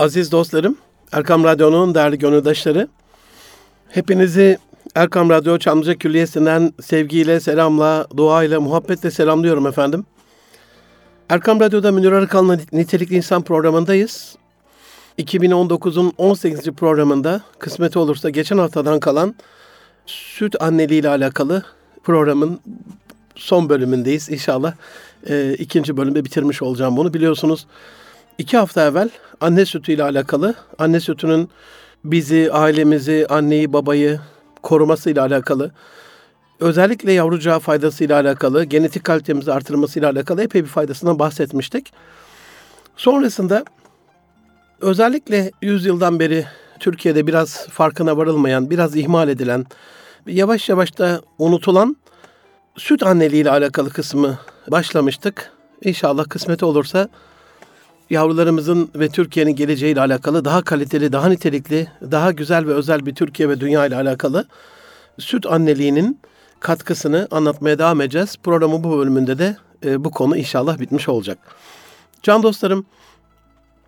Aziz dostlarım, Erkam Radyo'nun değerli gönüldaşları, hepinizi Erkam Radyo Çamlıca Külliyesi'nden sevgiyle, selamla, duayla, muhabbetle selamlıyorum efendim. Erkam Radyo'da Münir Arıkan'la Nitelikli İnsan programındayız. 2019'un 18. programında kısmet olursa geçen haftadan kalan süt anneliği ile alakalı programın son bölümündeyiz. İnşallah e, ikinci bölümde bitirmiş olacağım bunu. Biliyorsunuz iki hafta evvel anne sütü ile alakalı, anne sütünün bizi, ailemizi, anneyi, babayı korumasıyla alakalı, özellikle yavrucağa faydasıyla alakalı, genetik kalitemizi artırmasıyla alakalı epey bir faydasından bahsetmiştik. Sonrasında özellikle yüzyıldan beri Türkiye'de biraz farkına varılmayan, biraz ihmal edilen, yavaş yavaş da unutulan süt anneliği ile alakalı kısmı başlamıştık. İnşallah kısmet olursa yavrularımızın ve Türkiye'nin geleceğiyle alakalı daha kaliteli, daha nitelikli, daha güzel ve özel bir Türkiye ve dünya ile alakalı süt anneliğinin katkısını anlatmaya devam edeceğiz. Programın bu bölümünde de e, bu konu inşallah bitmiş olacak. Can dostlarım,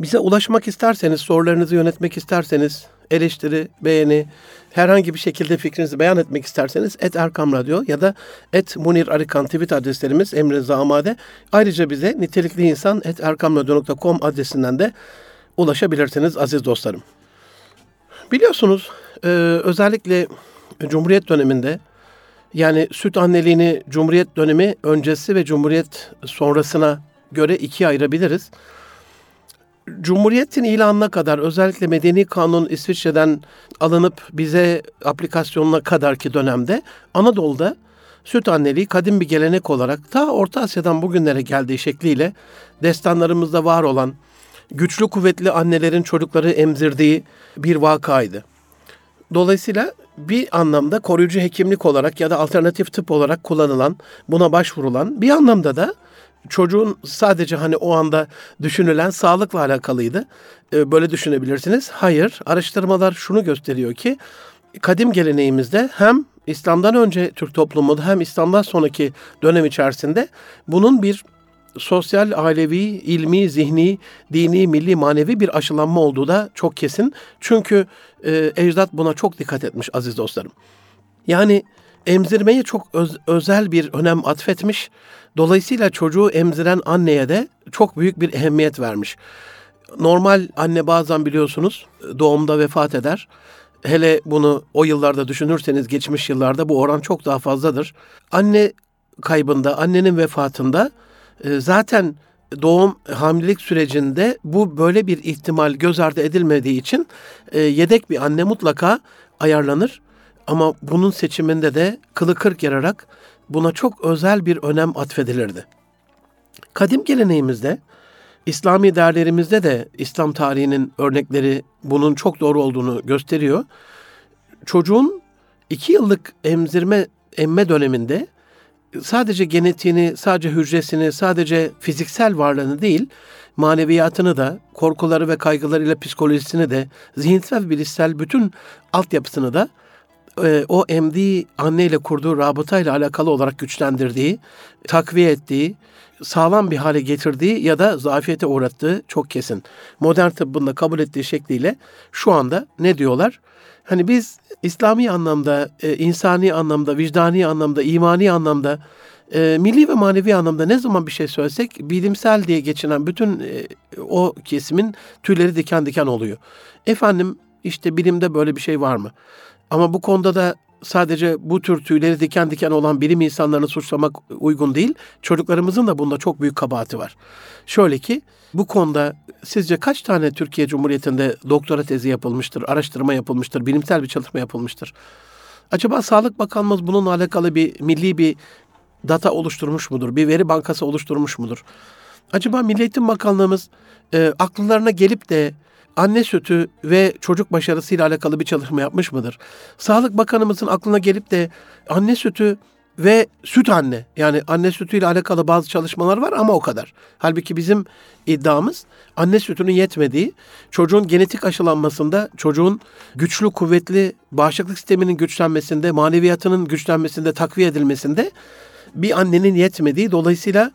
bize ulaşmak isterseniz, sorularınızı yönetmek isterseniz, eleştiri, beğeni, herhangi bir şekilde fikrinizi beyan etmek isterseniz et Erkam Radyo ya da et Munir Arıkan tweet adreslerimiz Emre Zamade. Ayrıca bize nitelikli insan et erkamradyo.com adresinden de ulaşabilirsiniz aziz dostlarım. Biliyorsunuz e, özellikle Cumhuriyet döneminde yani süt anneliğini Cumhuriyet dönemi öncesi ve Cumhuriyet sonrasına göre ikiye ayırabiliriz. Cumhuriyetin ilanına kadar özellikle Medeni Kanun İsviçre'den alınıp bize aplikasyonuna kadar ki dönemde Anadolu'da süt anneliği kadim bir gelenek olarak ta Orta Asya'dan bugünlere geldiği şekliyle destanlarımızda var olan güçlü kuvvetli annelerin çocukları emzirdiği bir vakaydı. Dolayısıyla bir anlamda koruyucu hekimlik olarak ya da alternatif tıp olarak kullanılan, buna başvurulan bir anlamda da çocuğun sadece hani o anda düşünülen sağlıkla alakalıydı. Ee, böyle düşünebilirsiniz. Hayır, araştırmalar şunu gösteriyor ki kadim geleneğimizde hem İslam'dan önce Türk toplumunda hem İslam'dan sonraki dönem içerisinde bunun bir sosyal, ailevi, ilmi, zihni, dini, milli, manevi bir aşılanma olduğu da çok kesin. Çünkü e, ecdat buna çok dikkat etmiş aziz dostlarım. Yani emzirmeye çok öz, özel bir önem atfetmiş. Dolayısıyla çocuğu emziren anneye de çok büyük bir ehemmiyet vermiş. Normal anne bazen biliyorsunuz doğumda vefat eder. Hele bunu o yıllarda düşünürseniz geçmiş yıllarda bu oran çok daha fazladır. Anne kaybında, annenin vefatında e, zaten doğum hamilelik sürecinde bu böyle bir ihtimal göz ardı edilmediği için e, yedek bir anne mutlaka ayarlanır. Ama bunun seçiminde de kılı kırk yararak buna çok özel bir önem atfedilirdi. Kadim geleneğimizde, İslami değerlerimizde de İslam tarihinin örnekleri bunun çok doğru olduğunu gösteriyor. Çocuğun iki yıllık emzirme, emme döneminde sadece genetiğini, sadece hücresini, sadece fiziksel varlığını değil, maneviyatını da, korkuları ve kaygılarıyla psikolojisini de, zihinsel bilişsel bütün altyapısını da e, o emdiği anneyle kurduğu rabıtayla alakalı olarak güçlendirdiği, takviye ettiği, sağlam bir hale getirdiği ya da zafiyete uğrattığı çok kesin. Modern tıbbın da kabul ettiği şekliyle şu anda ne diyorlar? Hani biz İslami anlamda, e, insani anlamda, vicdani anlamda, imani anlamda, e, milli ve manevi anlamda ne zaman bir şey söylesek bilimsel diye geçinen bütün e, o kesimin tüyleri diken diken oluyor. Efendim işte bilimde böyle bir şey var mı? Ama bu konuda da sadece bu tür tüyleri diken diken olan bilim insanlarını suçlamak uygun değil. Çocuklarımızın da bunda çok büyük kabahati var. Şöyle ki bu konuda sizce kaç tane Türkiye Cumhuriyeti'nde doktora tezi yapılmıştır, araştırma yapılmıştır, bilimsel bir çalışma yapılmıştır? Acaba Sağlık Bakanlığımız bununla alakalı bir milli bir data oluşturmuş mudur? Bir veri bankası oluşturmuş mudur? Acaba Milli Eğitim Bakanlığımız e, akıllarına gelip de anne sütü ve çocuk başarısıyla alakalı bir çalışma yapmış mıdır? Sağlık Bakanımızın aklına gelip de anne sütü ve süt anne yani anne sütüyle alakalı bazı çalışmalar var ama o kadar. Halbuki bizim iddiamız anne sütünün yetmediği, çocuğun genetik aşılanmasında, çocuğun güçlü kuvvetli bağışıklık sisteminin güçlenmesinde, maneviyatının güçlenmesinde, takviye edilmesinde bir annenin yetmediği dolayısıyla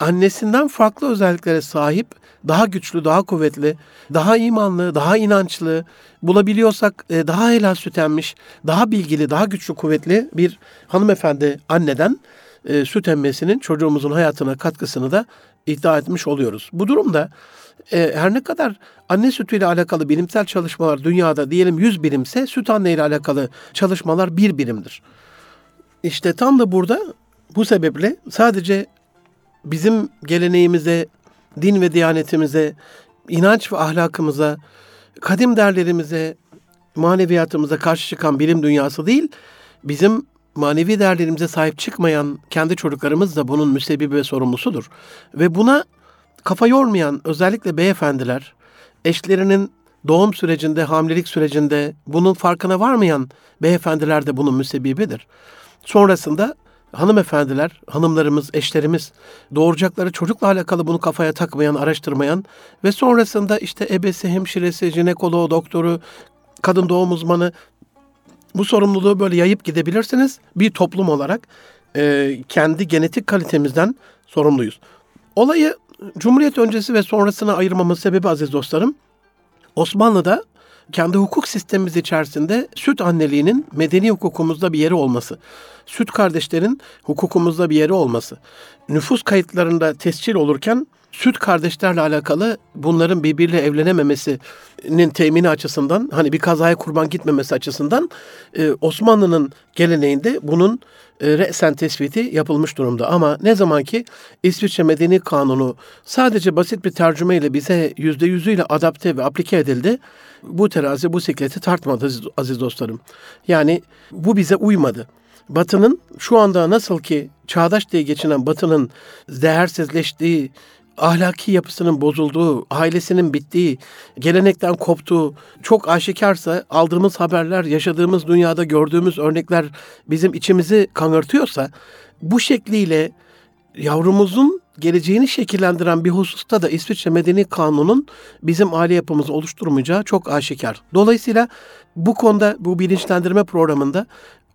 annesinden farklı özelliklere sahip, daha güçlü, daha kuvvetli, daha imanlı, daha inançlı, bulabiliyorsak e, daha helal süt emmiş, daha bilgili, daha güçlü, kuvvetli bir hanımefendi anneden e, süt emmesinin çocuğumuzun hayatına katkısını da iddia etmiş oluyoruz. Bu durumda e, her ne kadar anne sütüyle alakalı bilimsel çalışmalar dünyada diyelim 100 birimse süt anne ile alakalı çalışmalar bir birimdir. İşte tam da burada bu sebeple sadece bizim geleneğimize, din ve diyanetimize, inanç ve ahlakımıza, kadim değerlerimize, maneviyatımıza karşı çıkan bilim dünyası değil, bizim manevi değerlerimize sahip çıkmayan kendi çocuklarımız da bunun müsebbibi ve sorumlusudur. Ve buna kafa yormayan özellikle beyefendiler, eşlerinin doğum sürecinde, hamilelik sürecinde bunun farkına varmayan beyefendiler de bunun müsebbibidir. Sonrasında hanımefendiler, hanımlarımız, eşlerimiz doğuracakları çocukla alakalı bunu kafaya takmayan, araştırmayan ve sonrasında işte ebesi, hemşiresi, jinekoloğu, doktoru, kadın doğum uzmanı bu sorumluluğu böyle yayıp gidebilirsiniz. Bir toplum olarak e, kendi genetik kalitemizden sorumluyuz. Olayı Cumhuriyet öncesi ve sonrasına ayırmamın sebebi aziz dostlarım, Osmanlı'da kendi hukuk sistemimiz içerisinde süt anneliğinin medeni hukukumuzda bir yeri olması, süt kardeşlerin hukukumuzda bir yeri olması, nüfus kayıtlarında tescil olurken süt kardeşlerle alakalı bunların birbiriyle evlenememesinin temini açısından hani bir kazaya kurban gitmemesi açısından e, Osmanlı'nın geleneğinde bunun e, re'sen tespiti yapılmış durumda. Ama ne zaman ki İsviçre Medeni Kanunu sadece basit bir tercüme ile bize yüzde yüzüyle adapte ve aplike edildi. Bu terazi bu sikleti tartmadı aziz, dostlarım. Yani bu bize uymadı. Batı'nın şu anda nasıl ki çağdaş diye geçinen Batı'nın değersizleştiği, ahlaki yapısının bozulduğu, ailesinin bittiği, gelenekten koptuğu çok aşikarsa aldığımız haberler, yaşadığımız dünyada gördüğümüz örnekler bizim içimizi kanırtıyorsa bu şekliyle yavrumuzun geleceğini şekillendiren bir hususta da İsviçre Medeni Kanunu'nun bizim aile yapımızı oluşturmayacağı çok aşikar. Dolayısıyla bu konuda bu bilinçlendirme programında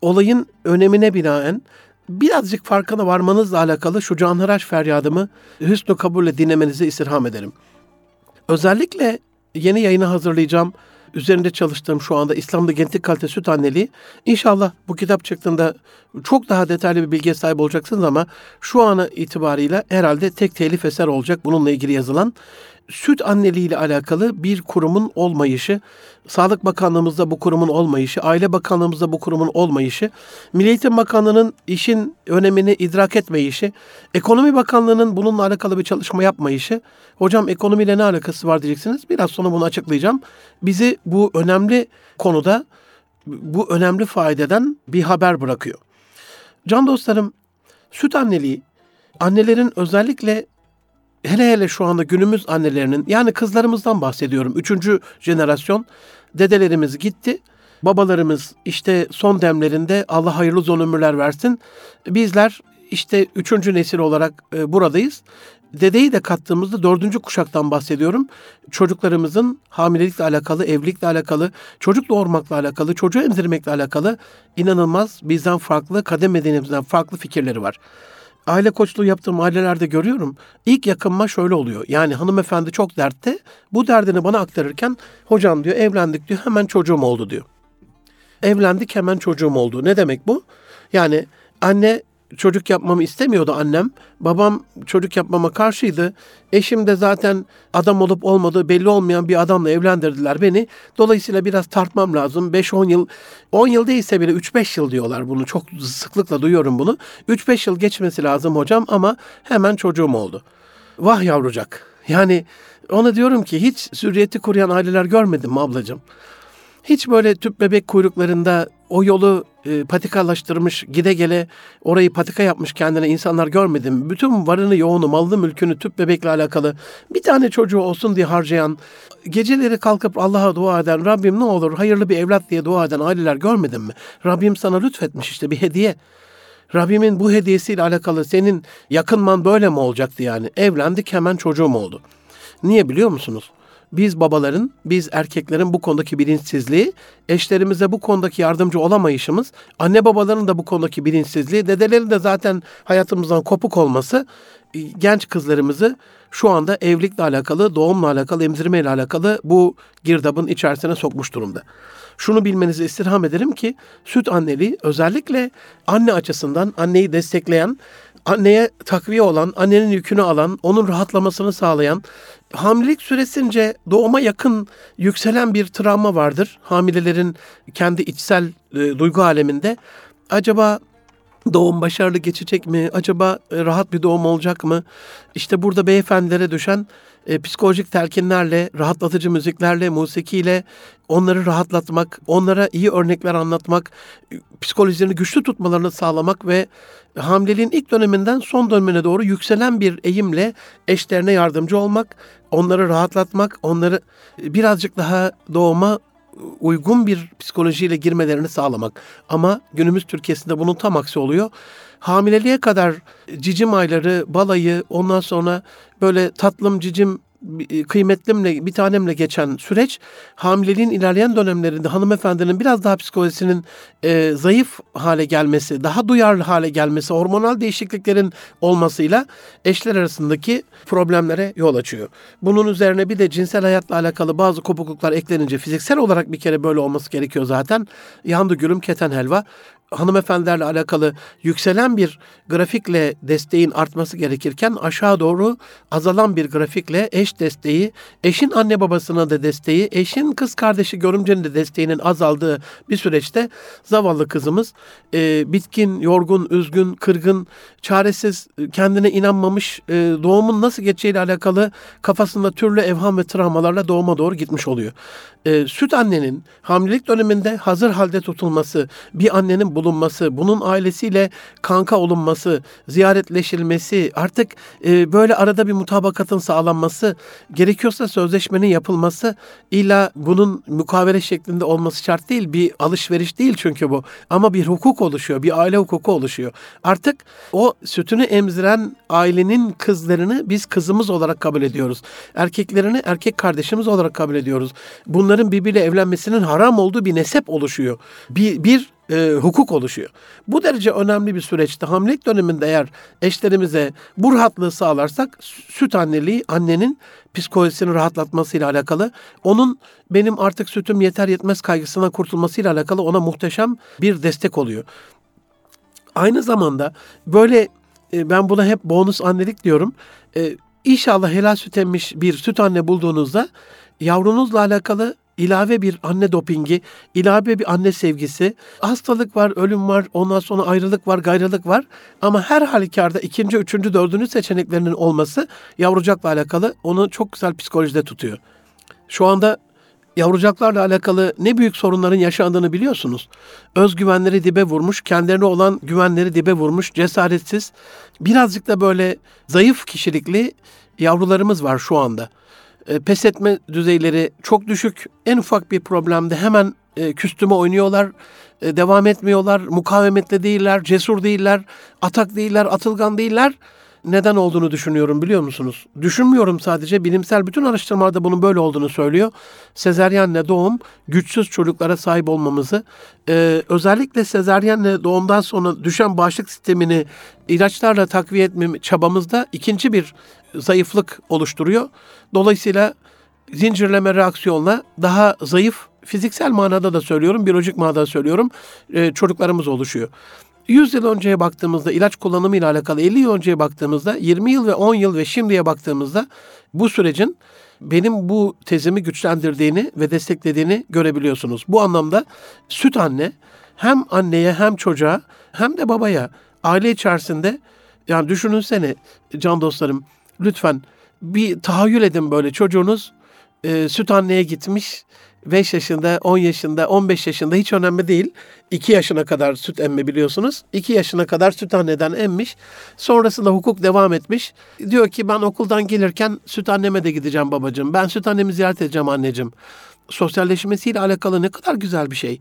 olayın önemine binaen birazcık farkına varmanızla alakalı şu canhıraş feryadımı hüsnü kabulle dinlemenizi istirham ederim. Özellikle yeni yayını hazırlayacağım. Üzerinde çalıştığım şu anda İslam'da genetik kalite süt anneliği. İnşallah bu kitap çıktığında çok daha detaylı bir bilgiye sahip olacaksınız ama şu ana itibariyle herhalde tek telif eser olacak bununla ilgili yazılan süt anneliği ile alakalı bir kurumun olmayışı, Sağlık Bakanlığımızda bu kurumun olmayışı, Aile Bakanlığımızda bu kurumun olmayışı, Milli Eğitim Bakanlığı'nın işin önemini idrak etmeyişi, Ekonomi Bakanlığı'nın bununla alakalı bir çalışma yapmayışı, hocam ekonomiyle ne alakası var diyeceksiniz. Biraz sonra bunu açıklayacağım. Bizi bu önemli konuda, bu önemli faydeden bir haber bırakıyor. Can dostlarım, süt anneliği, annelerin özellikle hele hele şu anda günümüz annelerinin yani kızlarımızdan bahsediyorum. Üçüncü jenerasyon dedelerimiz gitti. Babalarımız işte son demlerinde Allah hayırlı uzun ömürler versin. Bizler işte üçüncü nesil olarak e, buradayız. Dedeyi de kattığımızda dördüncü kuşaktan bahsediyorum. Çocuklarımızın hamilelikle alakalı, evlilikle alakalı, çocuk doğurmakla alakalı, çocuğu emzirmekle alakalı inanılmaz bizden farklı, kadem medeniyemizden farklı fikirleri var aile koçluğu yaptığım ailelerde görüyorum. İlk yakınma şöyle oluyor. Yani hanımefendi çok dertte. Bu derdini bana aktarırken hocam diyor evlendik diyor hemen çocuğum oldu diyor. Evlendik hemen çocuğum oldu. Ne demek bu? Yani anne çocuk yapmamı istemiyordu annem. Babam çocuk yapmama karşıydı. Eşim de zaten adam olup olmadığı belli olmayan bir adamla evlendirdiler beni. Dolayısıyla biraz tartmam lazım. 5-10 yıl, 10 yıl değilse bile 3-5 yıl diyorlar bunu. Çok sıklıkla duyuyorum bunu. 3-5 yıl geçmesi lazım hocam ama hemen çocuğum oldu. Vah yavrucak. Yani ona diyorum ki hiç sürriyeti kuruyan aileler görmedim mi ablacığım? Hiç böyle tüp bebek kuyruklarında o yolu e, patikalaştırmış, gide gele orayı patika yapmış kendine insanlar görmedim. Bütün varını, yoğunu, malını, mülkünü tüp bebekle alakalı bir tane çocuğu olsun diye harcayan, geceleri kalkıp Allah'a dua eden, Rabbim ne olur hayırlı bir evlat diye dua eden aileler görmedin mi? Rabbim sana lütfetmiş işte bir hediye. Rabbimin bu hediyesiyle alakalı senin yakınman böyle mi olacaktı yani? Evlendik hemen çocuğum oldu. Niye biliyor musunuz? Biz babaların, biz erkeklerin bu konudaki bilinçsizliği, eşlerimize bu konudaki yardımcı olamayışımız, anne babaların da bu konudaki bilinçsizliği, dedelerin de zaten hayatımızdan kopuk olması e, genç kızlarımızı şu anda evlilikle alakalı, doğumla alakalı, emzirmeyle alakalı bu girdabın içerisine sokmuş durumda. Şunu bilmenizi istirham ederim ki süt anneliği özellikle anne açısından anneyi destekleyen, anneye takviye olan, annenin yükünü alan, onun rahatlamasını sağlayan, hamilelik süresince doğuma yakın yükselen bir travma vardır. Hamilelerin kendi içsel e, duygu aleminde. Acaba doğum başarılı geçecek mi? Acaba e, rahat bir doğum olacak mı? İşte burada beyefendilere düşen e, psikolojik telkinlerle, rahatlatıcı müziklerle, musikiyle onları rahatlatmak, onlara iyi örnekler anlatmak, psikolojilerini güçlü tutmalarını sağlamak ve hamileliğin ilk döneminden son dönemine doğru yükselen bir eğimle eşlerine yardımcı olmak, onları rahatlatmak, onları e, birazcık daha doğuma uygun bir psikolojiyle girmelerini sağlamak. Ama günümüz Türkiye'sinde bunun tam aksi oluyor. Hamileliğe kadar cicim ayları, balayı, ondan sonra böyle tatlım cicim e, kıymetlimle bir tanemle geçen süreç hamileliğin ilerleyen dönemlerinde hanımefendinin biraz daha psikolojisinin e, zayıf hale gelmesi, daha duyarlı hale gelmesi, hormonal değişikliklerin olmasıyla eşler arasındaki problemlere yol açıyor. Bunun üzerine bir de cinsel hayatla alakalı bazı kopukluklar eklenince fiziksel olarak bir kere böyle olması gerekiyor zaten. Yandı gülüm keten helva hanımefendilerle alakalı yükselen bir grafikle desteğin artması gerekirken aşağı doğru azalan bir grafikle eş desteği, eşin anne babasına da desteği, eşin kız kardeşi görümcenin de desteğinin azaldığı bir süreçte zavallı kızımız e, bitkin, yorgun, üzgün, kırgın, çaresiz, kendine inanmamış, e, doğumun nasıl geçeceğiyle alakalı kafasında türlü evham ve travmalarla doğuma doğru gitmiş oluyor. E, süt annenin hamilelik döneminde hazır halde tutulması, bir annenin bulunması, bunun ailesiyle kanka olunması, ziyaretleşilmesi, artık e, böyle arada bir mutabakatın sağlanması, gerekiyorsa sözleşmenin yapılması, illa bunun mukavele şeklinde olması şart değil. Bir alışveriş değil çünkü bu. Ama bir hukuk oluşuyor, bir aile hukuku oluşuyor. Artık o sütünü emziren ailenin kızlarını biz kızımız olarak kabul ediyoruz. Erkeklerini erkek kardeşimiz olarak kabul ediyoruz. Bunların birbiriyle evlenmesinin haram olduğu bir nesep oluşuyor. Bir, bir e, hukuk oluşuyor. Bu derece önemli bir süreçte hamilelik döneminde eğer eşlerimize bu rahatlığı sağlarsak süt anneliği annenin psikolojisini rahatlatmasıyla alakalı, onun benim artık sütüm yeter yetmez kaygısına kurtulmasıyla alakalı ona muhteşem bir destek oluyor. Aynı zamanda böyle e, ben buna hep bonus annelik diyorum. E, inşallah helal süt emmiş bir süt anne bulduğunuzda yavrunuzla alakalı ilave bir anne dopingi, ilave bir anne sevgisi, hastalık var, ölüm var, ondan sonra ayrılık var, gayrılık var. Ama her halükarda ikinci, üçüncü, dördüncü seçeneklerinin olması yavrucakla alakalı onu çok güzel psikolojide tutuyor. Şu anda yavrucaklarla alakalı ne büyük sorunların yaşandığını biliyorsunuz. Özgüvenleri dibe vurmuş, kendilerine olan güvenleri dibe vurmuş, cesaretsiz, birazcık da böyle zayıf kişilikli yavrularımız var şu anda. E, pes etme düzeyleri çok düşük. En ufak bir problemde hemen e, küstüme oynuyorlar, e, devam etmiyorlar, mukavemetli değiller, cesur değiller, atak değiller, atılgan değiller neden olduğunu düşünüyorum biliyor musunuz? Düşünmüyorum sadece. Bilimsel bütün araştırmalarda bunun böyle olduğunu söylüyor. Sezeryenle doğum güçsüz çocuklara sahip olmamızı, e, özellikle sezeryenle doğumdan sonra düşen bağışıklık sistemini ilaçlarla takviye etme çabamızda ikinci bir zayıflık oluşturuyor. Dolayısıyla zincirleme reaksiyonla daha zayıf fiziksel manada da söylüyorum, biyolojik manada söylüyorum e, çocuklarımız oluşuyor. 100 yıl önceye baktığımızda ilaç kullanımı ile alakalı 50 yıl önceye baktığımızda 20 yıl ve 10 yıl ve şimdiye baktığımızda bu sürecin benim bu tezimi güçlendirdiğini ve desteklediğini görebiliyorsunuz. Bu anlamda süt anne hem anneye hem çocuğa hem de babaya aile içerisinde yani düşününsene can dostlarım lütfen bir tahayyül edin böyle çocuğunuz e, süt anneye gitmiş 5 yaşında, 10 yaşında, 15 yaşında hiç önemli değil. 2 yaşına kadar süt emme biliyorsunuz. 2 yaşına kadar süt anneden emmiş. Sonrasında hukuk devam etmiş. Diyor ki ben okuldan gelirken süt anneme de gideceğim babacığım. Ben süt annemi ziyaret edeceğim anneciğim. Sosyalleşmesiyle alakalı ne kadar güzel bir şey.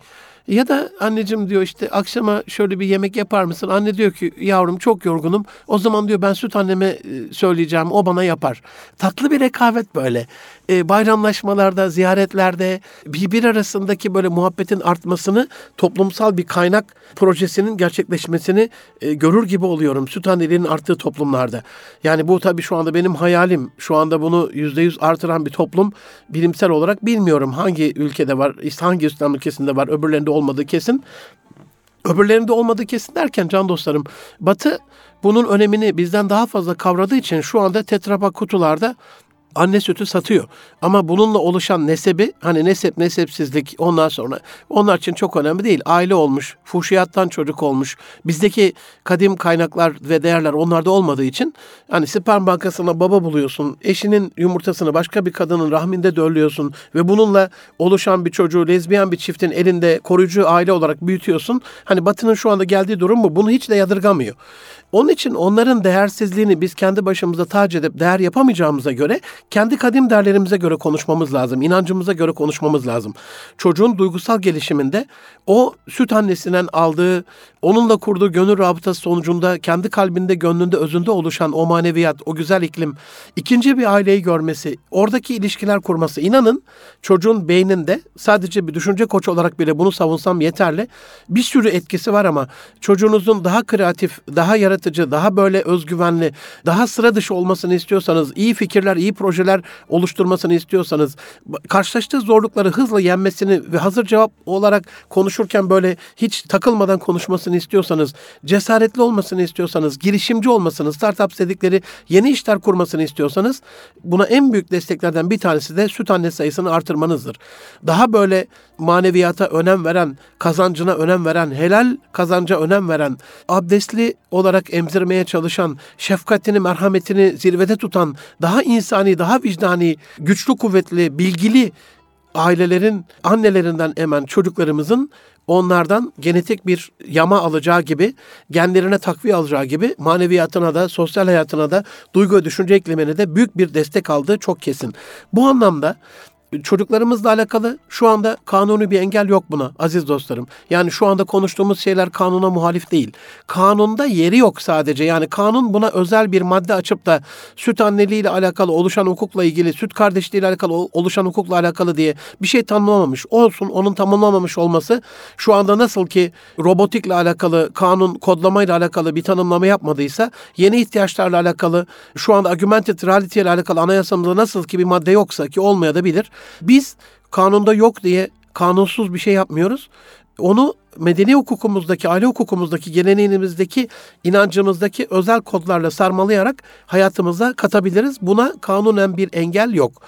Ya da anneciğim diyor işte akşama şöyle bir yemek yapar mısın? Anne diyor ki yavrum çok yorgunum. O zaman diyor ben süt anneme e, söyleyeceğim o bana yapar. Tatlı bir rekabet böyle. E, bayramlaşmalarda, ziyaretlerde birbir arasındaki böyle muhabbetin artmasını toplumsal bir kaynak projesinin gerçekleşmesini e, görür gibi oluyorum süt anneliğinin arttığı toplumlarda. Yani bu tabii şu anda benim hayalim. Şu anda bunu yüzde yüz artıran bir toplum bilimsel olarak bilmiyorum hangi ülkede var, hangi İslam ülkesinde var, öbürlerinde olmadığı kesin. Öbürlerinde olmadığı kesin derken can dostlarım, Batı bunun önemini bizden daha fazla kavradığı için şu anda tetrapak kutularda anne sütü satıyor. Ama bununla oluşan nesebi hani nesep nesepsizlik ondan sonra onlar için çok önemli değil. Aile olmuş, fuhşiyattan çocuk olmuş. Bizdeki kadim kaynaklar ve değerler onlarda olmadığı için hani sperm bankasına baba buluyorsun. Eşinin yumurtasını başka bir kadının rahminde döllüyorsun ve bununla oluşan bir çocuğu lezbiyen bir çiftin elinde koruyucu aile olarak büyütüyorsun. Hani Batı'nın şu anda geldiği durum bu. Bunu hiç de yadırgamıyor. Onun için onların değersizliğini biz kendi başımıza tac edip değer yapamayacağımıza göre kendi kadim değerlerimize göre konuşmamız lazım. inancımıza göre konuşmamız lazım. Çocuğun duygusal gelişiminde o süt annesinden aldığı, onunla kurduğu gönül rabıtası sonucunda kendi kalbinde, gönlünde, özünde oluşan o maneviyat, o güzel iklim, ikinci bir aileyi görmesi, oradaki ilişkiler kurması. inanın çocuğun beyninde sadece bir düşünce koçu olarak bile bunu savunsam yeterli. Bir sürü etkisi var ama çocuğunuzun daha kreatif, daha yaratıcı, daha böyle özgüvenli, daha sıra dışı olmasını istiyorsanız, iyi fikirler, iyi projeler oluşturmasını istiyorsanız, karşılaştığı zorlukları hızla yenmesini ve hazır cevap olarak konuşurken böyle hiç takılmadan konuşmasını istiyorsanız, cesaretli olmasını istiyorsanız, girişimci olmasını, startup dedikleri yeni işler kurmasını istiyorsanız buna en büyük desteklerden bir tanesi de süt anne sayısını artırmanızdır. Daha böyle maneviyata önem veren, kazancına önem veren, helal kazanca önem veren, abdestli olarak emzirmeye çalışan, şefkatini, merhametini zirvede tutan, daha insani, daha vicdani, güçlü, kuvvetli, bilgili ailelerin annelerinden emen çocuklarımızın onlardan genetik bir yama alacağı gibi, genlerine takviye alacağı gibi maneviyatına da, sosyal hayatına da, duygu ve düşünce eklemine de büyük bir destek aldığı çok kesin. Bu anlamda çocuklarımızla alakalı şu anda kanuni bir engel yok buna aziz dostlarım. Yani şu anda konuştuğumuz şeyler kanuna muhalif değil. Kanunda yeri yok sadece. Yani kanun buna özel bir madde açıp da süt anneliği ile alakalı oluşan hukukla ilgili, süt kardeşliği ile alakalı oluşan hukukla alakalı diye bir şey tanımlamamış. Olsun onun tanımlamamış olması şu anda nasıl ki robotikle alakalı kanun kodlamayla alakalı bir tanımlama yapmadıysa yeni ihtiyaçlarla alakalı şu anda augmented reality ile alakalı anayasamızda nasıl ki bir madde yoksa ki olmayabilir biz kanunda yok diye kanunsuz bir şey yapmıyoruz. Onu medeni hukukumuzdaki, aile hukukumuzdaki, geleneğimizdeki, inancımızdaki özel kodlarla sarmalayarak hayatımıza katabiliriz. Buna kanunen bir engel yok.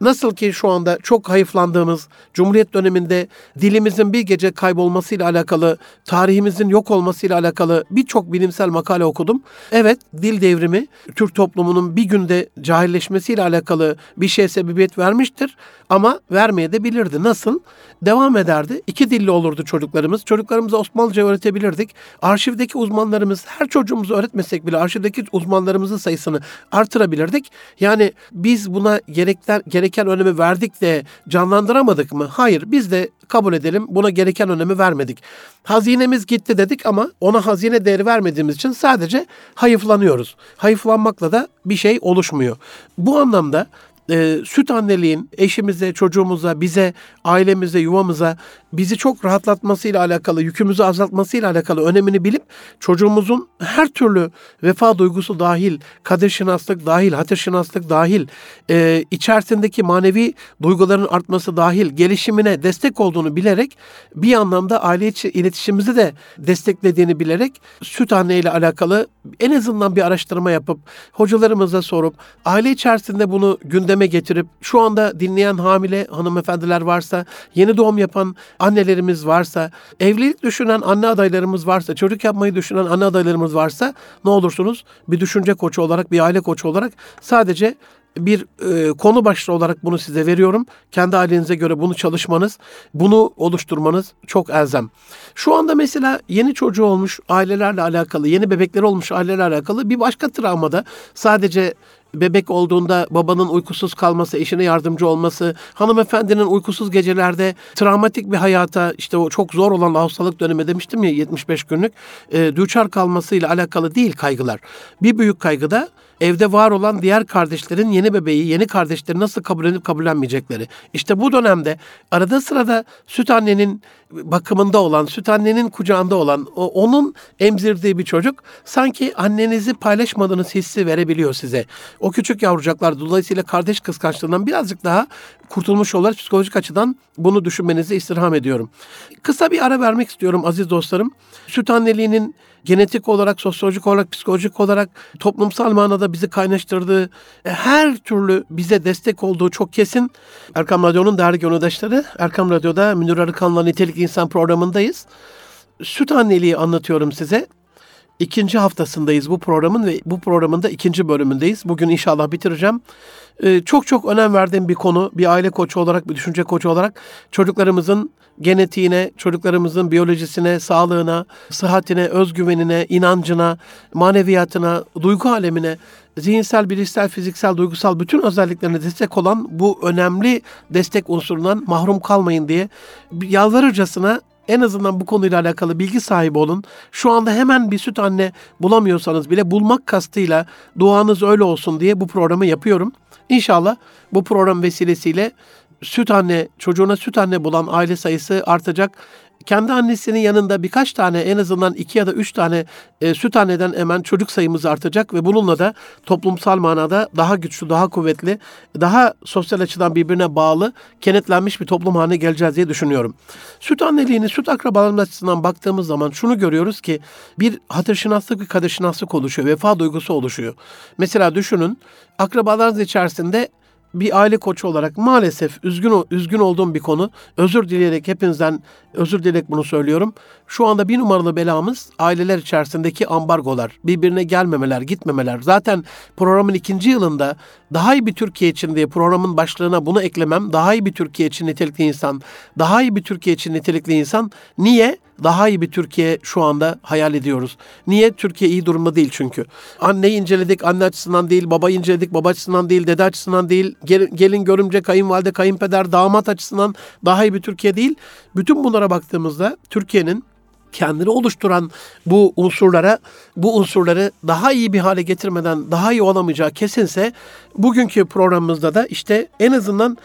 Nasıl ki şu anda çok hayıflandığımız Cumhuriyet döneminde dilimizin bir gece kaybolmasıyla alakalı, tarihimizin yok olmasıyla alakalı birçok bilimsel makale okudum. Evet, dil devrimi Türk toplumunun bir günde cahilleşmesiyle alakalı bir şey sebebiyet vermiştir ama vermeye de bilirdi. Nasıl? Devam ederdi. İki dilli olurdu çocuklarımız çocuklarımıza Osmanlıca öğretebilirdik. Arşivdeki uzmanlarımız her çocuğumuzu öğretmesek bile arşivdeki uzmanlarımızın sayısını artırabilirdik. Yani biz buna gerekten, gereken önemi verdik de canlandıramadık mı? Hayır biz de kabul edelim buna gereken önemi vermedik. Hazinemiz gitti dedik ama ona hazine değeri vermediğimiz için sadece hayıflanıyoruz. Hayıflanmakla da bir şey oluşmuyor. Bu anlamda e, süt anneliğin eşimize, çocuğumuza, bize, ailemize, yuvamıza bizi çok rahatlatmasıyla alakalı, yükümüzü azaltmasıyla alakalı önemini bilip çocuğumuzun her türlü vefa duygusu dahil, kadir şinaslık dahil, hatır şinaslık dahil, e, içerisindeki manevi duyguların artması dahil gelişimine destek olduğunu bilerek bir anlamda aile içi iletişimimizi de desteklediğini bilerek süt anne ile alakalı en azından bir araştırma yapıp hocalarımıza sorup aile içerisinde bunu gündeme getirip şu anda dinleyen hamile hanımefendiler varsa, yeni doğum yapan annelerimiz varsa, evlilik düşünen anne adaylarımız varsa, çocuk yapmayı düşünen anne adaylarımız varsa ne olursunuz? Bir düşünce koçu olarak, bir aile koçu olarak sadece bir e, konu başlığı olarak bunu size veriyorum. Kendi ailenize göre bunu çalışmanız, bunu oluşturmanız çok elzem. Şu anda mesela yeni çocuğu olmuş ailelerle alakalı, yeni bebekleri olmuş ailelerle alakalı bir başka travmada sadece bebek olduğunda babanın uykusuz kalması, eşine yardımcı olması, hanımefendinin uykusuz gecelerde travmatik bir hayata işte o çok zor olan hastalık dönemi demiştim ya 75 günlük e, düçar kalmasıyla alakalı değil kaygılar. Bir büyük kaygı da evde var olan diğer kardeşlerin yeni bebeği, yeni kardeşleri nasıl kabullenip kabullenmeyecekleri. İşte bu dönemde arada sırada süt annenin bakımında olan, süt annenin kucağında olan, onun emzirdiği bir çocuk sanki annenizi paylaşmadığınız hissi verebiliyor size. O küçük yavrucaklar dolayısıyla kardeş kıskançlığından birazcık daha kurtulmuş olarak psikolojik açıdan bunu düşünmenizi istirham ediyorum. Kısa bir ara vermek istiyorum aziz dostlarım. Süt anneliğinin genetik olarak, sosyolojik olarak, psikolojik olarak toplumsal manada bizi kaynaştırdığı, e, her türlü bize destek olduğu çok kesin. Erkam Radyo'nun değerli gönüldaşları, Erkam Radyo'da Münir Arıkan'la Nitelikli İnsan programındayız. Süt anneliği anlatıyorum size. İkinci haftasındayız bu programın ve bu programın da ikinci bölümündeyiz. Bugün inşallah bitireceğim. Ee, çok çok önem verdiğim bir konu. Bir aile koçu olarak, bir düşünce koçu olarak çocuklarımızın genetiğine, çocuklarımızın biyolojisine, sağlığına, sıhhatine, özgüvenine, inancına, maneviyatına, duygu alemine, zihinsel, bilişsel, fiziksel, duygusal bütün özelliklerine destek olan bu önemli destek unsurundan mahrum kalmayın diye yalvarırcasına en azından bu konuyla alakalı bilgi sahibi olun. Şu anda hemen bir süt anne bulamıyorsanız bile bulmak kastıyla duanız öyle olsun diye bu programı yapıyorum. İnşallah bu program vesilesiyle süt anne, çocuğuna süt anne bulan aile sayısı artacak kendi annesinin yanında birkaç tane en azından iki ya da üç tane e, süt anneden emen çocuk sayımız artacak ve bununla da toplumsal manada daha güçlü, daha kuvvetli, daha sosyal açıdan birbirine bağlı, kenetlenmiş bir toplum haline geleceğiz diye düşünüyorum. Süt anneliğini, süt akrabalarının açısından baktığımız zaman şunu görüyoruz ki bir hatırşınaslık, bir kaderşinaslık oluşuyor, vefa duygusu oluşuyor. Mesela düşünün akrabalarınız içerisinde bir aile koçu olarak maalesef üzgün üzgün olduğum bir konu. Özür dileyerek hepinizden özür dileyerek bunu söylüyorum. Şu anda bir numaralı belamız aileler içerisindeki ambargolar, birbirine gelmemeler, gitmemeler. Zaten programın ikinci yılında daha iyi bir Türkiye için diye programın başlığına bunu eklemem. Daha iyi bir Türkiye için nitelikli insan, daha iyi bir Türkiye için nitelikli insan. Niye? Daha iyi bir Türkiye şu anda hayal ediyoruz. Niye? Türkiye iyi durumda değil çünkü. Anneyi inceledik, anne açısından değil, baba inceledik, baba açısından değil, dede açısından değil, gelin görümce, kayınvalide, kayınpeder, damat açısından daha iyi bir Türkiye değil. Bütün bunlara baktığımızda Türkiye'nin kendini oluşturan bu unsurlara, bu unsurları daha iyi bir hale getirmeden daha iyi olamayacağı kesinse bugünkü programımızda da işte en azından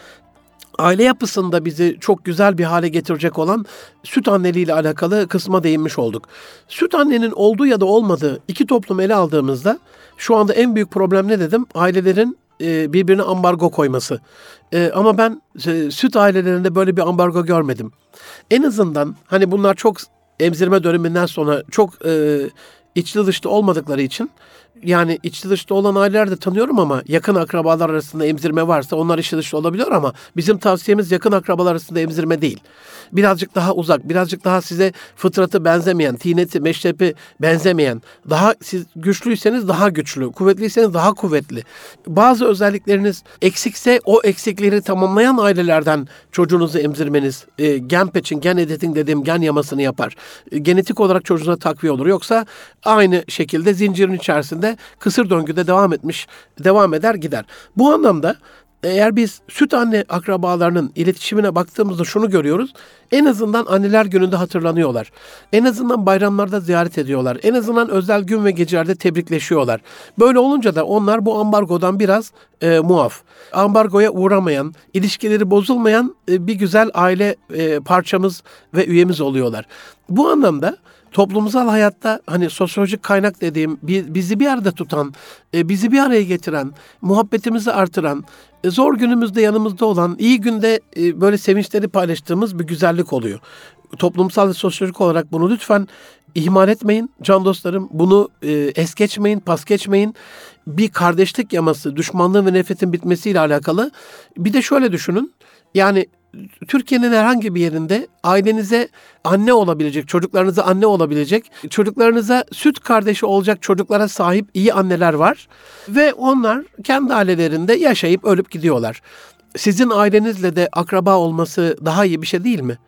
aile yapısında bizi çok güzel bir hale getirecek olan süt anneliği ile alakalı kısma değinmiş olduk. Süt annenin olduğu ya da olmadığı iki toplum ele aldığımızda şu anda en büyük problem ne dedim? Ailelerin e, birbirine ambargo koyması. E, ama ben e, süt ailelerinde böyle bir ambargo görmedim. En azından hani bunlar çok emzirme döneminden sonra çok içli dışlı olmadıkları için yani içli dışlı olan aileler de tanıyorum ama yakın akrabalar arasında emzirme varsa onlar içli dışlı olabiliyor ama bizim tavsiyemiz yakın akrabalar arasında emzirme değil. Birazcık daha uzak, birazcık daha size fıtratı benzemeyen, tineti, meşrepi benzemeyen, daha siz güçlüyseniz daha güçlü, kuvvetliyseniz daha kuvvetli. Bazı özellikleriniz eksikse o eksikleri tamamlayan ailelerden çocuğunuzu emzirmeniz e, gen peçin, gen editing dediğim gen yamasını yapar. E, genetik olarak çocuğuna takviye olur. Yoksa aynı şekilde zincirin içerisinde şekilde kısır döngüde devam etmiş, devam eder gider. Bu anlamda eğer biz süt anne akrabalarının iletişimine baktığımızda şunu görüyoruz. En azından anneler gününde hatırlanıyorlar. En azından bayramlarda ziyaret ediyorlar. En azından özel gün ve gecelerde tebrikleşiyorlar. Böyle olunca da onlar bu ambargodan biraz e, muaf. Ambargoya uğramayan, ilişkileri bozulmayan e, bir güzel aile e, parçamız ve üyemiz oluyorlar. Bu anlamda toplumsal hayatta hani sosyolojik kaynak dediğim bizi bir arada tutan, e, bizi bir araya getiren, muhabbetimizi artıran, e, zor günümüzde yanımızda olan, iyi günde e, böyle sevinçleri paylaştığımız bir güzellik oluyor. Toplumsal ve sosyolojik olarak bunu lütfen ihmal etmeyin can dostlarım. Bunu es geçmeyin, pas geçmeyin. Bir kardeşlik yaması, düşmanlığın ve nefretin bitmesiyle alakalı. Bir de şöyle düşünün. Yani Türkiye'nin herhangi bir yerinde ailenize anne olabilecek, çocuklarınıza anne olabilecek, çocuklarınıza süt kardeşi olacak çocuklara sahip iyi anneler var ve onlar kendi ailelerinde yaşayıp ölüp gidiyorlar. Sizin ailenizle de akraba olması daha iyi bir şey değil mi?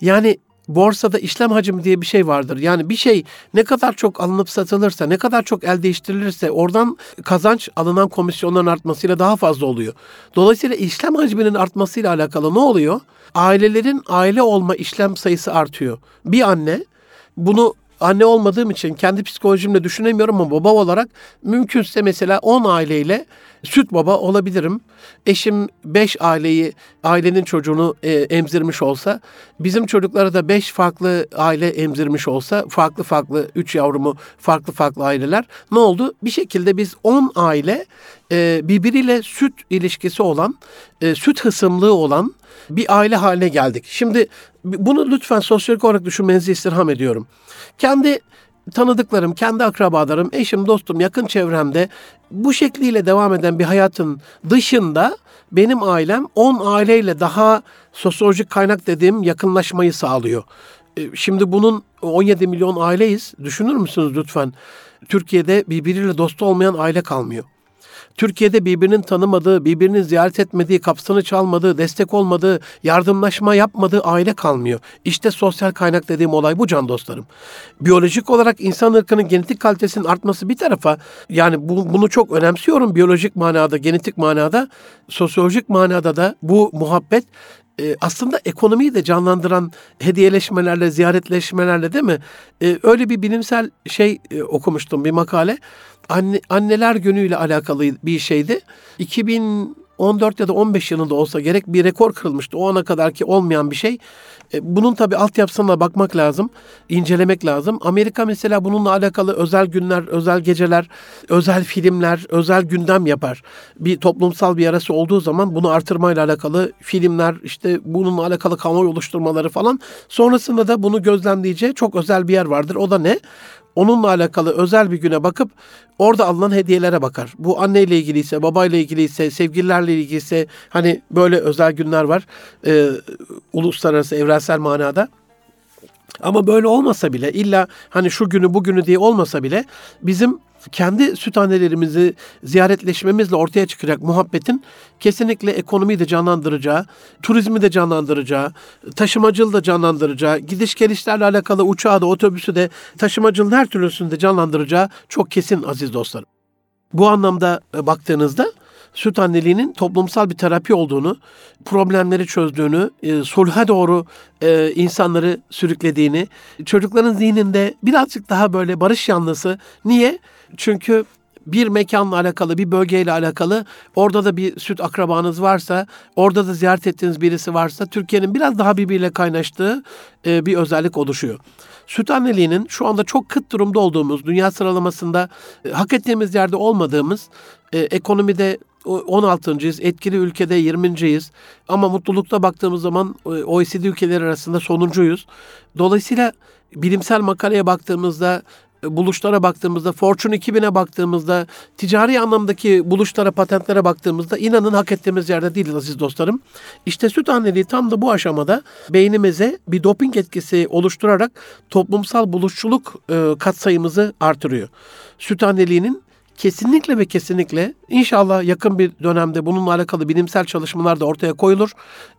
Yani borsada işlem hacmi diye bir şey vardır. Yani bir şey ne kadar çok alınıp satılırsa, ne kadar çok el değiştirilirse oradan kazanç alınan komisyonların artmasıyla daha fazla oluyor. Dolayısıyla işlem hacminin artmasıyla alakalı ne oluyor? Ailelerin aile olma işlem sayısı artıyor. Bir anne bunu anne olmadığım için kendi psikolojimle düşünemiyorum ama baba olarak mümkünse mesela 10 aileyle süt baba olabilirim. Eşim 5 aileyi, ailenin çocuğunu e, emzirmiş olsa, bizim çocuklara da 5 farklı aile emzirmiş olsa, farklı farklı 3 yavrumu farklı farklı aileler ne oldu? Bir şekilde biz 10 aile e, birbiriyle süt ilişkisi olan, e, süt hısımlığı olan bir aile haline geldik. Şimdi bunu lütfen sosyolojik olarak düşünmenizi istirham ediyorum. Kendi tanıdıklarım, kendi akrabalarım, eşim, dostum, yakın çevremde bu şekliyle devam eden bir hayatın dışında benim ailem 10 aileyle daha sosyolojik kaynak dediğim yakınlaşmayı sağlıyor. E, şimdi bunun 17 milyon aileyiz. Düşünür müsünüz lütfen? Türkiye'de birbiriyle dost olmayan aile kalmıyor. Türkiye'de birbirinin tanımadığı, birbirini ziyaret etmediği, kapısını çalmadığı, destek olmadığı, yardımlaşma yapmadığı aile kalmıyor. İşte sosyal kaynak dediğim olay bu can dostlarım. Biyolojik olarak insan ırkının genetik kalitesinin artması bir tarafa yani bu, bunu çok önemsiyorum biyolojik manada, genetik manada, sosyolojik manada da bu muhabbet e, aslında ekonomiyi de canlandıran hediyeleşmelerle, ziyaretleşmelerle değil mi? E, öyle bir bilimsel şey e, okumuştum, bir makale anne, anneler günüyle alakalı bir şeydi. 2014 ya da 15 yılında olsa gerek bir rekor kırılmıştı. O ana kadar ki olmayan bir şey. E, bunun tabii altyapısına bakmak lazım, incelemek lazım. Amerika mesela bununla alakalı özel günler, özel geceler, özel filmler, özel gündem yapar. Bir toplumsal bir yarası olduğu zaman bunu artırmayla alakalı filmler, işte bununla alakalı kamuoyu oluşturmaları falan. Sonrasında da bunu gözlemleyeceği çok özel bir yer vardır. O da ne? Onunla alakalı özel bir güne bakıp orada alınan hediyelere bakar. Bu anneyle ilgiliyse, babayla ilgiliyse, sevgililerle ilgiliyse hani böyle özel günler var. Ee, uluslararası, evrensel manada. Ama böyle olmasa bile illa hani şu günü bugünü diye olmasa bile bizim kendi süt annelerimizi ziyaretleşmemizle ortaya çıkacak muhabbetin kesinlikle ekonomiyi de canlandıracağı, turizmi de canlandıracağı, taşımacılığı da canlandıracağı, gidiş gelişlerle alakalı uçağı da otobüsü de taşımacılığın her türlüsünü de canlandıracağı çok kesin aziz dostlarım. Bu anlamda e, baktığınızda süt anneliğinin toplumsal bir terapi olduğunu, problemleri çözdüğünü, e, sulha doğru e, insanları sürüklediğini, çocukların zihninde birazcık daha böyle barış yanlısı. Niye? Çünkü bir mekanla alakalı, bir bölgeyle alakalı orada da bir süt akrabanız varsa, orada da ziyaret ettiğiniz birisi varsa Türkiye'nin biraz daha birbiriyle kaynaştığı e, bir özellik oluşuyor. Süt anneliğinin şu anda çok kıt durumda olduğumuz, dünya sıralamasında e, hak ettiğimiz yerde olmadığımız, e, ekonomide 16.yiz, etkili ülkede 20.yiz ama mutlulukta baktığımız zaman e, OECD ülkeleri arasında sonuncuyuz. Dolayısıyla bilimsel makaleye baktığımızda buluşlara baktığımızda, Fortune 2000'e baktığımızda, ticari anlamdaki buluşlara, patentlere baktığımızda inanın hak ettiğimiz yerde değiliz aziz dostlarım. İşte süt anneliği tam da bu aşamada beynimize bir doping etkisi oluşturarak toplumsal buluşçuluk e, katsayımızı artırıyor. Süt anneliğinin kesinlikle ve kesinlikle inşallah yakın bir dönemde bununla alakalı bilimsel çalışmalar da ortaya koyulur.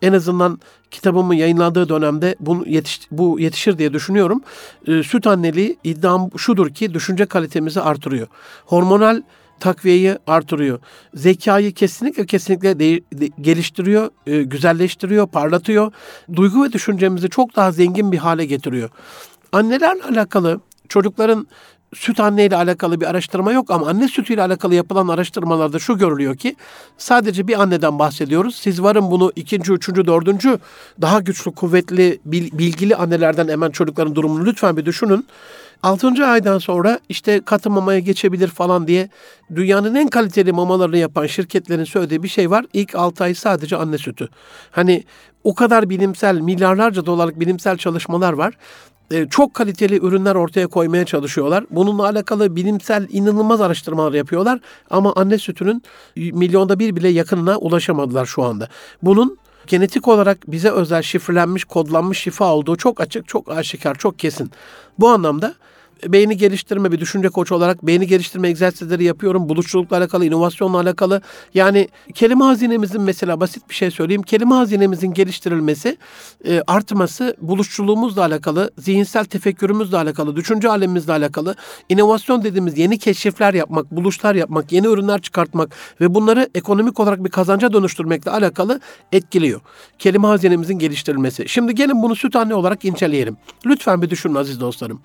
En azından kitabımın yayınlandığı dönemde bunu yetiş, bu yetişir diye düşünüyorum. E, süt anneliği iddiam şudur ki düşünce kalitemizi artırıyor. Hormonal takviyeyi artırıyor. Zekayı kesinlikle kesinlikle de, de, geliştiriyor, e, güzelleştiriyor, parlatıyor. Duygu ve düşüncemizi çok daha zengin bir hale getiriyor. Annelerle alakalı çocukların süt anne ile alakalı bir araştırma yok ama anne sütü ile alakalı yapılan araştırmalarda şu görülüyor ki sadece bir anneden bahsediyoruz. Siz varın bunu ikinci, üçüncü, dördüncü daha güçlü, kuvvetli, bilgili annelerden hemen çocukların durumunu lütfen bir düşünün. Altıncı aydan sonra işte katı mamaya geçebilir falan diye dünyanın en kaliteli mamalarını yapan şirketlerin söylediği bir şey var. İlk altı ay sadece anne sütü. Hani o kadar bilimsel, milyarlarca dolarlık bilimsel çalışmalar var. E, çok kaliteli ürünler ortaya koymaya çalışıyorlar. Bununla alakalı bilimsel inanılmaz araştırmalar yapıyorlar ama anne sütünün milyonda bir bile yakınına ulaşamadılar şu anda. Bunun genetik olarak bize özel şifrelenmiş, kodlanmış şifa olduğu çok açık, çok aşikar, çok kesin. Bu anlamda beyni geliştirme bir düşünce koçu olarak beyni geliştirme egzersizleri yapıyorum. Buluşçulukla alakalı, inovasyonla alakalı. Yani kelime hazinemizin mesela basit bir şey söyleyeyim. Kelime hazinemizin geliştirilmesi, e, artması, buluşçuluğumuzla alakalı, zihinsel tefekkürümüzle alakalı, düşünce alemimizle alakalı, inovasyon dediğimiz yeni keşifler yapmak, buluşlar yapmak, yeni ürünler çıkartmak ve bunları ekonomik olarak bir kazanca dönüştürmekle alakalı etkiliyor. Kelime hazinemizin geliştirilmesi. Şimdi gelin bunu süt anne olarak inceleyelim. Lütfen bir düşünün aziz dostlarım.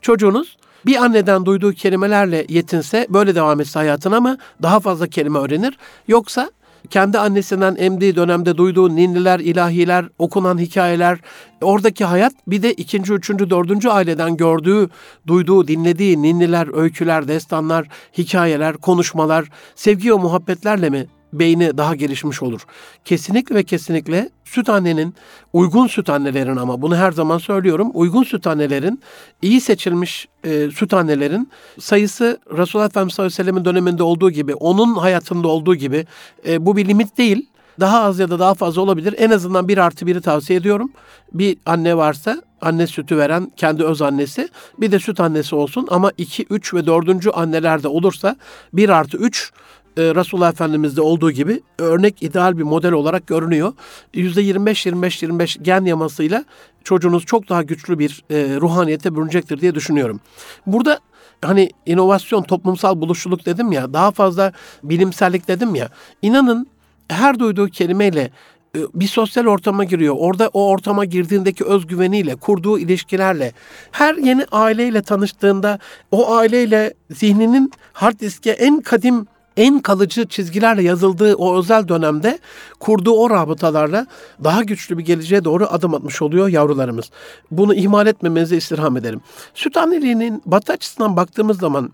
Çocuğunuz bir anneden duyduğu kelimelerle yetinse böyle devam etse hayatına mı daha fazla kelime öğrenir? Yoksa kendi annesinden emdiği dönemde duyduğu ninniler, ilahiler, okunan hikayeler, oradaki hayat bir de ikinci, üçüncü, dördüncü aileden gördüğü, duyduğu, dinlediği ninniler, öyküler, destanlar, hikayeler, konuşmalar, sevgi ve muhabbetlerle mi beyni daha gelişmiş olur. Kesinlikle ve kesinlikle süt annenin, uygun süt annelerin ama bunu her zaman söylüyorum, uygun süt annelerin, iyi seçilmiş e, süt annelerin sayısı Resulullah Efendimiz sallallahu aleyhi ve döneminde olduğu gibi, onun hayatında olduğu gibi e, bu bir limit değil. Daha az ya da daha fazla olabilir. En azından bir artı biri tavsiye ediyorum. Bir anne varsa anne sütü veren kendi öz annesi bir de süt annesi olsun ama 2, 3 ve 4. annelerde olursa 1 artı 3 e, Resulullah Efendimiz'de olduğu gibi örnek ideal bir model olarak görünüyor. %25-25-25 gen yamasıyla çocuğunuz çok daha güçlü bir e, ruhaniyete bürünecektir diye düşünüyorum. Burada hani inovasyon, toplumsal buluşçuluk dedim ya, daha fazla bilimsellik dedim ya. İnanın her duyduğu kelimeyle e, bir sosyal ortama giriyor. Orada o ortama girdiğindeki özgüveniyle, kurduğu ilişkilerle, her yeni aileyle tanıştığında o aileyle zihninin hard diske en kadim en kalıcı çizgilerle yazıldığı o özel dönemde kurduğu o rabıtalarla daha güçlü bir geleceğe doğru adım atmış oluyor yavrularımız. Bunu ihmal etmemenizi istirham ederim. Süt anneliğinin batı açısından baktığımız zaman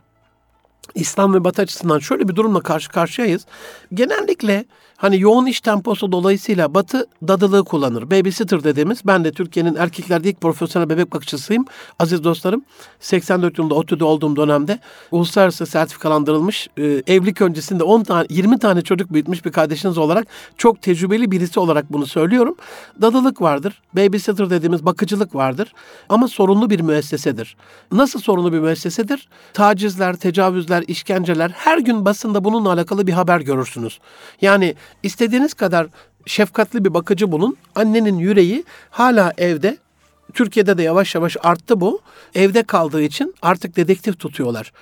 İslam ve Batı açısından şöyle bir durumla karşı karşıyayız. Genellikle hani yoğun iş temposu dolayısıyla Batı dadılığı kullanır. Babysitter dediğimiz, ben de Türkiye'nin erkeklerde ilk profesyonel bebek bakıcısıyım. Aziz dostlarım, 84 yılında ODTÜ'de olduğum dönemde uluslararası sertifikalandırılmış, e, evlilik öncesinde 10 tane, 20 tane çocuk büyütmüş bir kardeşiniz olarak çok tecrübeli birisi olarak bunu söylüyorum. Dadılık vardır, babysitter dediğimiz bakıcılık vardır ama sorunlu bir müessesedir. Nasıl sorunlu bir müessesedir? Tacizler, tecavüzler, işkenceler her gün basında bununla alakalı bir haber görürsünüz. Yani istediğiniz kadar şefkatli bir bakıcı bulun. Annenin yüreği hala evde. Türkiye'de de yavaş yavaş arttı bu. Evde kaldığı için artık dedektif tutuyorlar.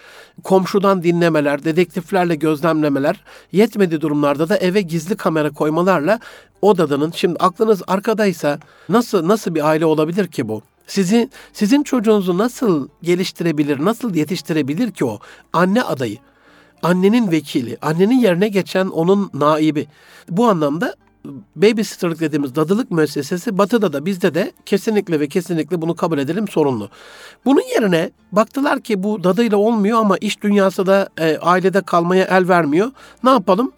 Komşudan dinlemeler, dedektiflerle gözlemlemeler, yetmedi durumlarda da eve gizli kamera koymalarla o dadının şimdi aklınız arkadaysa nasıl nasıl bir aile olabilir ki bu? Sizi, sizin çocuğunuzu nasıl geliştirebilir, nasıl yetiştirebilir ki o? Anne adayı, annenin vekili, annenin yerine geçen onun naibi. Bu anlamda babysitterlık dediğimiz dadılık müessesesi batıda da bizde de kesinlikle ve kesinlikle bunu kabul edelim sorunlu. Bunun yerine baktılar ki bu dadıyla olmuyor ama iş dünyası da e, ailede kalmaya el vermiyor. Ne yapalım?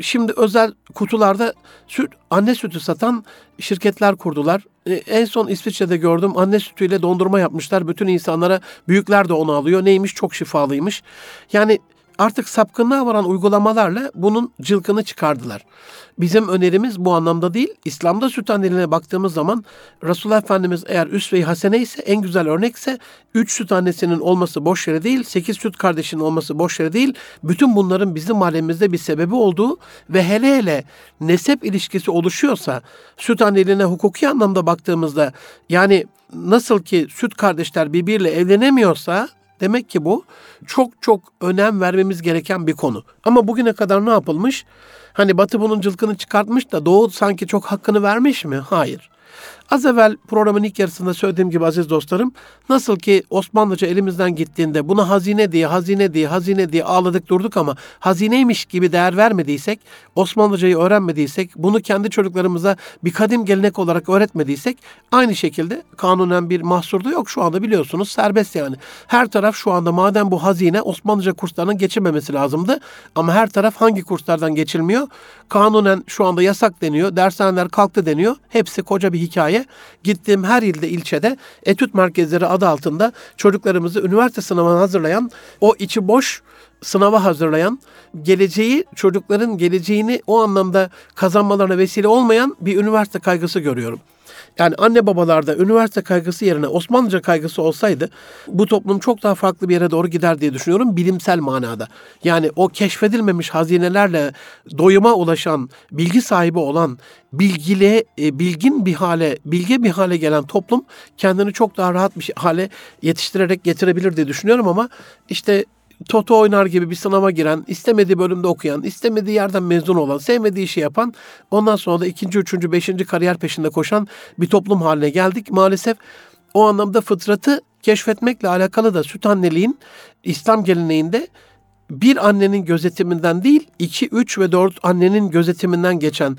Şimdi özel kutularda süt, anne sütü satan şirketler kurdular. E, en son İsviçre'de gördüm anne sütüyle dondurma yapmışlar. Bütün insanlara büyükler de onu alıyor. Neymiş çok şifalıymış. Yani artık sapkınlığa varan uygulamalarla bunun cılkını çıkardılar. Bizim önerimiz bu anlamda değil. İslam'da süt anneliğine baktığımız zaman Resulullah Efendimiz eğer üsve-i hasene ise en güzel örnekse üç süt annesinin olması boş yere değil, sekiz süt kardeşinin olması boş yere değil. Bütün bunların bizim alemimizde bir sebebi olduğu ve hele hele nesep ilişkisi oluşuyorsa süt anneliğine hukuki anlamda baktığımızda yani nasıl ki süt kardeşler birbiriyle evlenemiyorsa Demek ki bu çok çok önem vermemiz gereken bir konu. Ama bugüne kadar ne yapılmış? Hani Batı bunun cılkını çıkartmış da Doğu sanki çok hakkını vermiş mi? Hayır. Az evvel programın ilk yarısında söylediğim gibi aziz dostlarım, nasıl ki Osmanlıca elimizden gittiğinde buna hazine diye, hazine diye, hazine diye ağladık durduk ama hazineymiş gibi değer vermediysek, Osmanlıcayı öğrenmediysek, bunu kendi çocuklarımıza bir kadim gelenek olarak öğretmediysek, aynı şekilde kanunen bir mahsur da yok şu anda biliyorsunuz serbest yani. Her taraf şu anda madem bu hazine Osmanlıca kurslarının geçilmemesi lazımdı ama her taraf hangi kurslardan geçilmiyor? Kanunen şu anda yasak deniyor, dershaneler kalktı deniyor. Hepsi koca bir hikaye diye gittiğim her ilde ilçede etüt merkezleri adı altında çocuklarımızı üniversite sınavına hazırlayan o içi boş sınava hazırlayan, geleceği çocukların geleceğini o anlamda kazanmalarına vesile olmayan bir üniversite kaygısı görüyorum. Yani anne babalarda üniversite kaygısı yerine Osmanlıca kaygısı olsaydı bu toplum çok daha farklı bir yere doğru gider diye düşünüyorum bilimsel manada. Yani o keşfedilmemiş hazinelerle doyuma ulaşan, bilgi sahibi olan, bilgili, e, bilgin bir hale, bilge bir hale gelen toplum kendini çok daha rahat bir hale yetiştirerek getirebilir diye düşünüyorum ama işte Toto oynar gibi bir sınava giren, istemediği bölümde okuyan, istemediği yerden mezun olan, sevmediği işi yapan, ondan sonra da ikinci, üçüncü, beşinci kariyer peşinde koşan bir toplum haline geldik. Maalesef o anlamda fıtratı keşfetmekle alakalı da süt anneliğin İslam geleneğinde bir annenin gözetiminden değil, iki, üç ve dört annenin gözetiminden geçen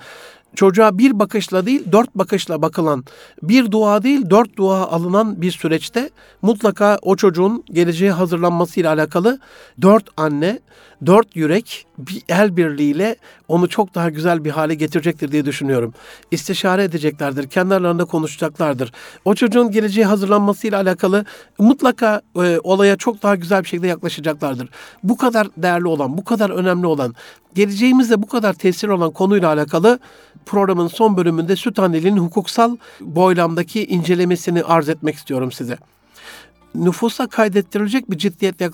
çocuğa bir bakışla değil dört bakışla bakılan, bir dua değil dört dua alınan bir süreçte mutlaka o çocuğun geleceğe hazırlanmasıyla alakalı dört anne, dört yürek bir el birliğiyle onu çok daha güzel bir hale getirecektir diye düşünüyorum. İstişare edeceklerdir, kendi aralarında konuşacaklardır. O çocuğun geleceğe hazırlanmasıyla alakalı mutlaka e, olaya çok daha güzel bir şekilde yaklaşacaklardır. Bu kadar değerli olan, bu kadar önemli olan, geleceğimizde bu kadar tesir olan konuyla alakalı programın son bölümünde süt anneliğinin hukuksal boylamdaki incelemesini arz etmek istiyorum size nüfusa kaydettirilecek bir ciddiyetle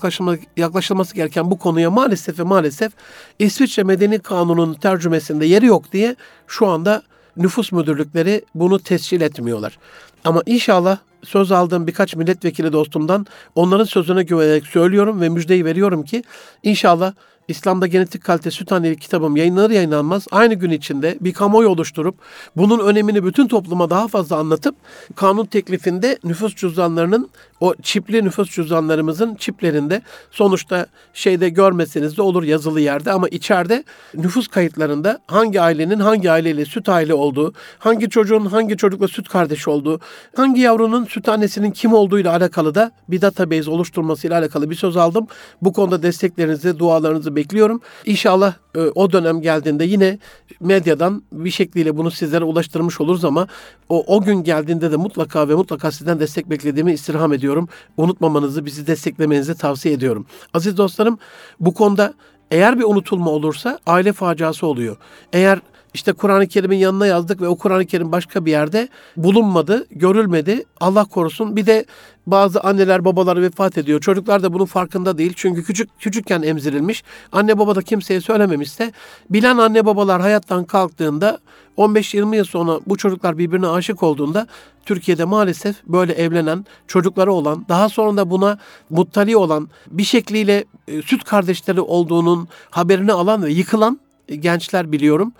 yaklaşılması gereken bu konuya maalesef ve maalesef İsviçre Medeni Kanunu'nun tercümesinde yeri yok diye şu anda nüfus müdürlükleri bunu tescil etmiyorlar. Ama inşallah söz aldığım birkaç milletvekili dostumdan onların sözüne güvenerek söylüyorum ve müjdeyi veriyorum ki inşallah İslam'da genetik kalite süt annelik kitabım yayınlanır yayınlanmaz aynı gün içinde bir kamuoyu oluşturup bunun önemini bütün topluma daha fazla anlatıp kanun teklifinde nüfus cüzdanlarının o çipli nüfus cüzdanlarımızın çiplerinde sonuçta şeyde görmeseniz de olur yazılı yerde ama içeride nüfus kayıtlarında hangi ailenin hangi aileyle süt aile olduğu, hangi çocuğun hangi çocukla süt kardeşi olduğu, hangi yavrunun süt annesinin kim olduğuyla alakalı da bir database oluşturmasıyla alakalı bir söz aldım. Bu konuda desteklerinizi, dualarınızı bekliyorum. İnşallah e, o dönem geldiğinde yine medyadan bir şekliyle bunu sizlere ulaştırmış oluruz ama o, o gün geldiğinde de mutlaka ve mutlaka sizden destek beklediğimi istirham ediyorum. Unutmamanızı, bizi desteklemenizi tavsiye ediyorum. Aziz dostlarım bu konuda eğer bir unutulma olursa aile faciası oluyor. Eğer işte Kur'an-ı Kerim'in yanına yazdık ve o Kur'an-ı Kerim başka bir yerde bulunmadı, görülmedi. Allah korusun. Bir de bazı anneler babalar vefat ediyor. Çocuklar da bunun farkında değil. Çünkü küçük küçükken emzirilmiş. Anne baba da kimseye söylememişse bilen anne babalar hayattan kalktığında 15-20 yıl sonra bu çocuklar birbirine aşık olduğunda Türkiye'de maalesef böyle evlenen, çocukları olan, daha sonra da buna muttali olan, bir şekliyle e, süt kardeşleri olduğunun haberini alan ve yıkılan gençler biliyorum.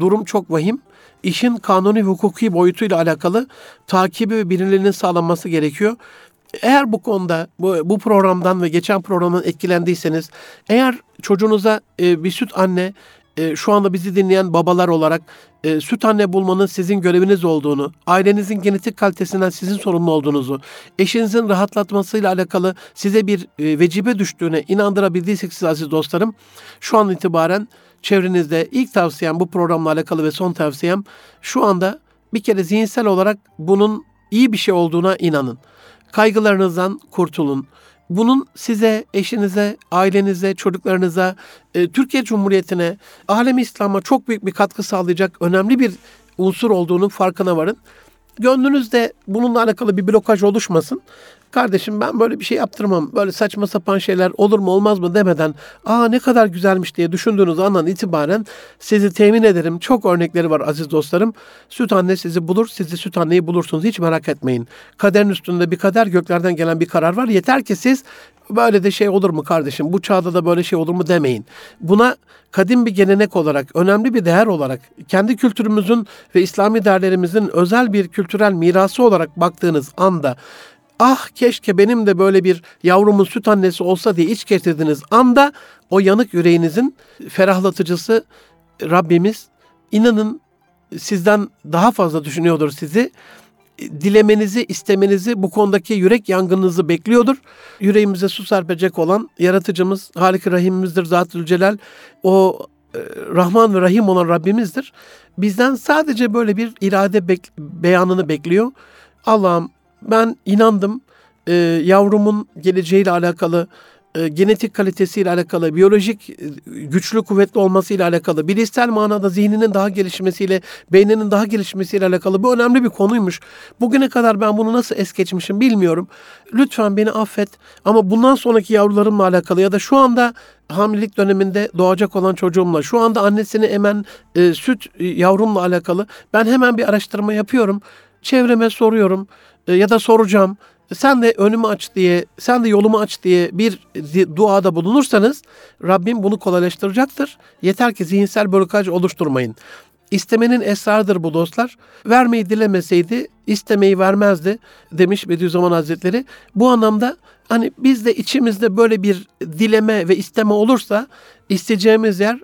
Durum çok vahim. İşin kanuni hukuki boyutuyla alakalı takibi ve bilinirliğinin sağlanması gerekiyor. Eğer bu konuda bu, bu programdan ve geçen programdan etkilendiyseniz, eğer çocuğunuza e, bir süt anne e, şu anda bizi dinleyen babalar olarak e, süt anne bulmanın sizin göreviniz olduğunu, ailenizin genetik kalitesinden sizin sorumlu olduğunuzu, eşinizin rahatlatmasıyla alakalı size bir e, vecibe düştüğüne inandırabildiysek siz aziz dostlarım, şu an itibaren çevrenizde ilk tavsiyem bu programla alakalı ve son tavsiyem şu anda bir kere zihinsel olarak bunun iyi bir şey olduğuna inanın. Kaygılarınızdan kurtulun. Bunun size, eşinize, ailenize, çocuklarınıza, e, Türkiye Cumhuriyeti'ne, alemi İslam'a çok büyük bir katkı sağlayacak önemli bir unsur olduğunun farkına varın. Gönlünüzde bununla alakalı bir blokaj oluşmasın kardeşim ben böyle bir şey yaptırmam, böyle saçma sapan şeyler olur mu olmaz mı demeden aa ne kadar güzelmiş diye düşündüğünüz andan itibaren sizi temin ederim. Çok örnekleri var aziz dostlarım. Süt anne sizi bulur, siz de süt anneyi bulursunuz. Hiç merak etmeyin. Kaderin üstünde bir kader, göklerden gelen bir karar var. Yeter ki siz böyle de şey olur mu kardeşim, bu çağda da böyle şey olur mu demeyin. Buna kadim bir gelenek olarak, önemli bir değer olarak, kendi kültürümüzün ve İslami değerlerimizin özel bir kültürel mirası olarak baktığınız anda ah keşke benim de böyle bir yavrumun süt annesi olsa diye iç getirdiğiniz anda o yanık yüreğinizin ferahlatıcısı Rabbimiz inanın sizden daha fazla düşünüyordur sizi. Dilemenizi, istemenizi, bu konudaki yürek yangınınızı bekliyordur. Yüreğimize su serpecek olan yaratıcımız, Halik Rahimimizdir Zatül Celal. O Rahman ve Rahim olan Rabbimizdir. Bizden sadece böyle bir irade bek- beyanını bekliyor. Allah'ım ben inandım e, yavrumun geleceğiyle alakalı e, genetik kalitesiyle alakalı, biyolojik e, güçlü kuvvetli olmasıyla alakalı, bilişsel manada zihninin daha gelişmesiyle, beyninin daha gelişmesiyle alakalı bu önemli bir konuymuş. Bugüne kadar ben bunu nasıl es geçmişim bilmiyorum. Lütfen beni affet ama bundan sonraki yavrularımla alakalı ya da şu anda hamilelik döneminde doğacak olan çocuğumla, şu anda annesini emen e, süt e, yavrumla alakalı ben hemen bir araştırma yapıyorum. Çevreme soruyorum ya da soracağım sen de önümü aç diye, sen de yolumu aç diye bir duada bulunursanız Rabbim bunu kolaylaştıracaktır. Yeter ki zihinsel blokaj oluşturmayın. İstemenin esrarıdır bu dostlar. Vermeyi dilemeseydi istemeyi vermezdi demiş Bediüzzaman Hazretleri. Bu anlamda hani biz de içimizde böyle bir dileme ve isteme olursa isteyeceğimiz yer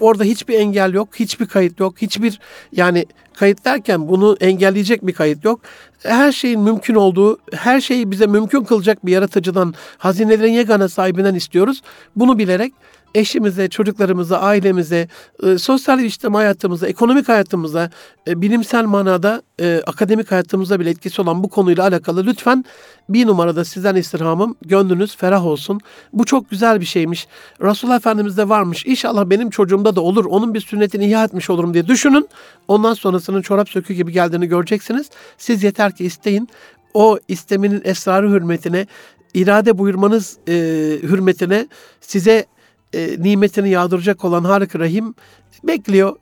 orada hiçbir engel yok, hiçbir kayıt yok, hiçbir yani kayıt derken bunu engelleyecek bir kayıt yok. Her şeyin mümkün olduğu, her şeyi bize mümkün kılacak bir yaratıcıdan, hazinelerin yegane sahibinden istiyoruz. Bunu bilerek eşimize, çocuklarımıza, ailemize, e, sosyal işlem hayatımıza, ekonomik hayatımıza, e, bilimsel manada e, akademik hayatımıza bile etkisi olan bu konuyla alakalı lütfen bir numarada sizden istirhamım gönlünüz ferah olsun. Bu çok güzel bir şeymiş. Resulullah Efendimiz'de varmış. İnşallah benim çocuğumda da olur. Onun bir sünnetini ihya etmiş olurum diye düşünün. Ondan sonrasının çorap sökü gibi geldiğini göreceksiniz. Siz yeter ki isteyin. O istemenin esrarı hürmetine, irade buyurmanız e, hürmetine size e, nimetini yağdıracak olan Harik Rahim bekliyor.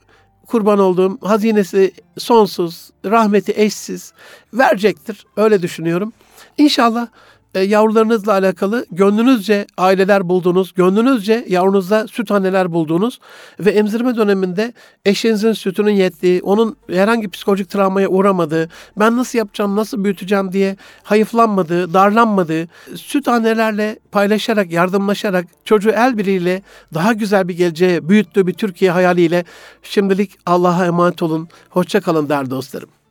Kurban olduğum hazinesi sonsuz, rahmeti eşsiz verecektir. Öyle düşünüyorum. İnşallah e, yavrularınızla alakalı gönlünüzce aileler bulduğunuz, gönlünüzce yavrunuzda süt anneler bulduğunuz ve emzirme döneminde eşinizin sütünün yettiği, onun herhangi psikolojik travmaya uğramadığı, ben nasıl yapacağım, nasıl büyüteceğim diye hayıflanmadığı, darlanmadığı, süt annelerle paylaşarak, yardımlaşarak, çocuğu el biriyle daha güzel bir geleceğe büyüttüğü bir Türkiye hayaliyle şimdilik Allah'a emanet olun. Hoşça kalın değerli dostlarım.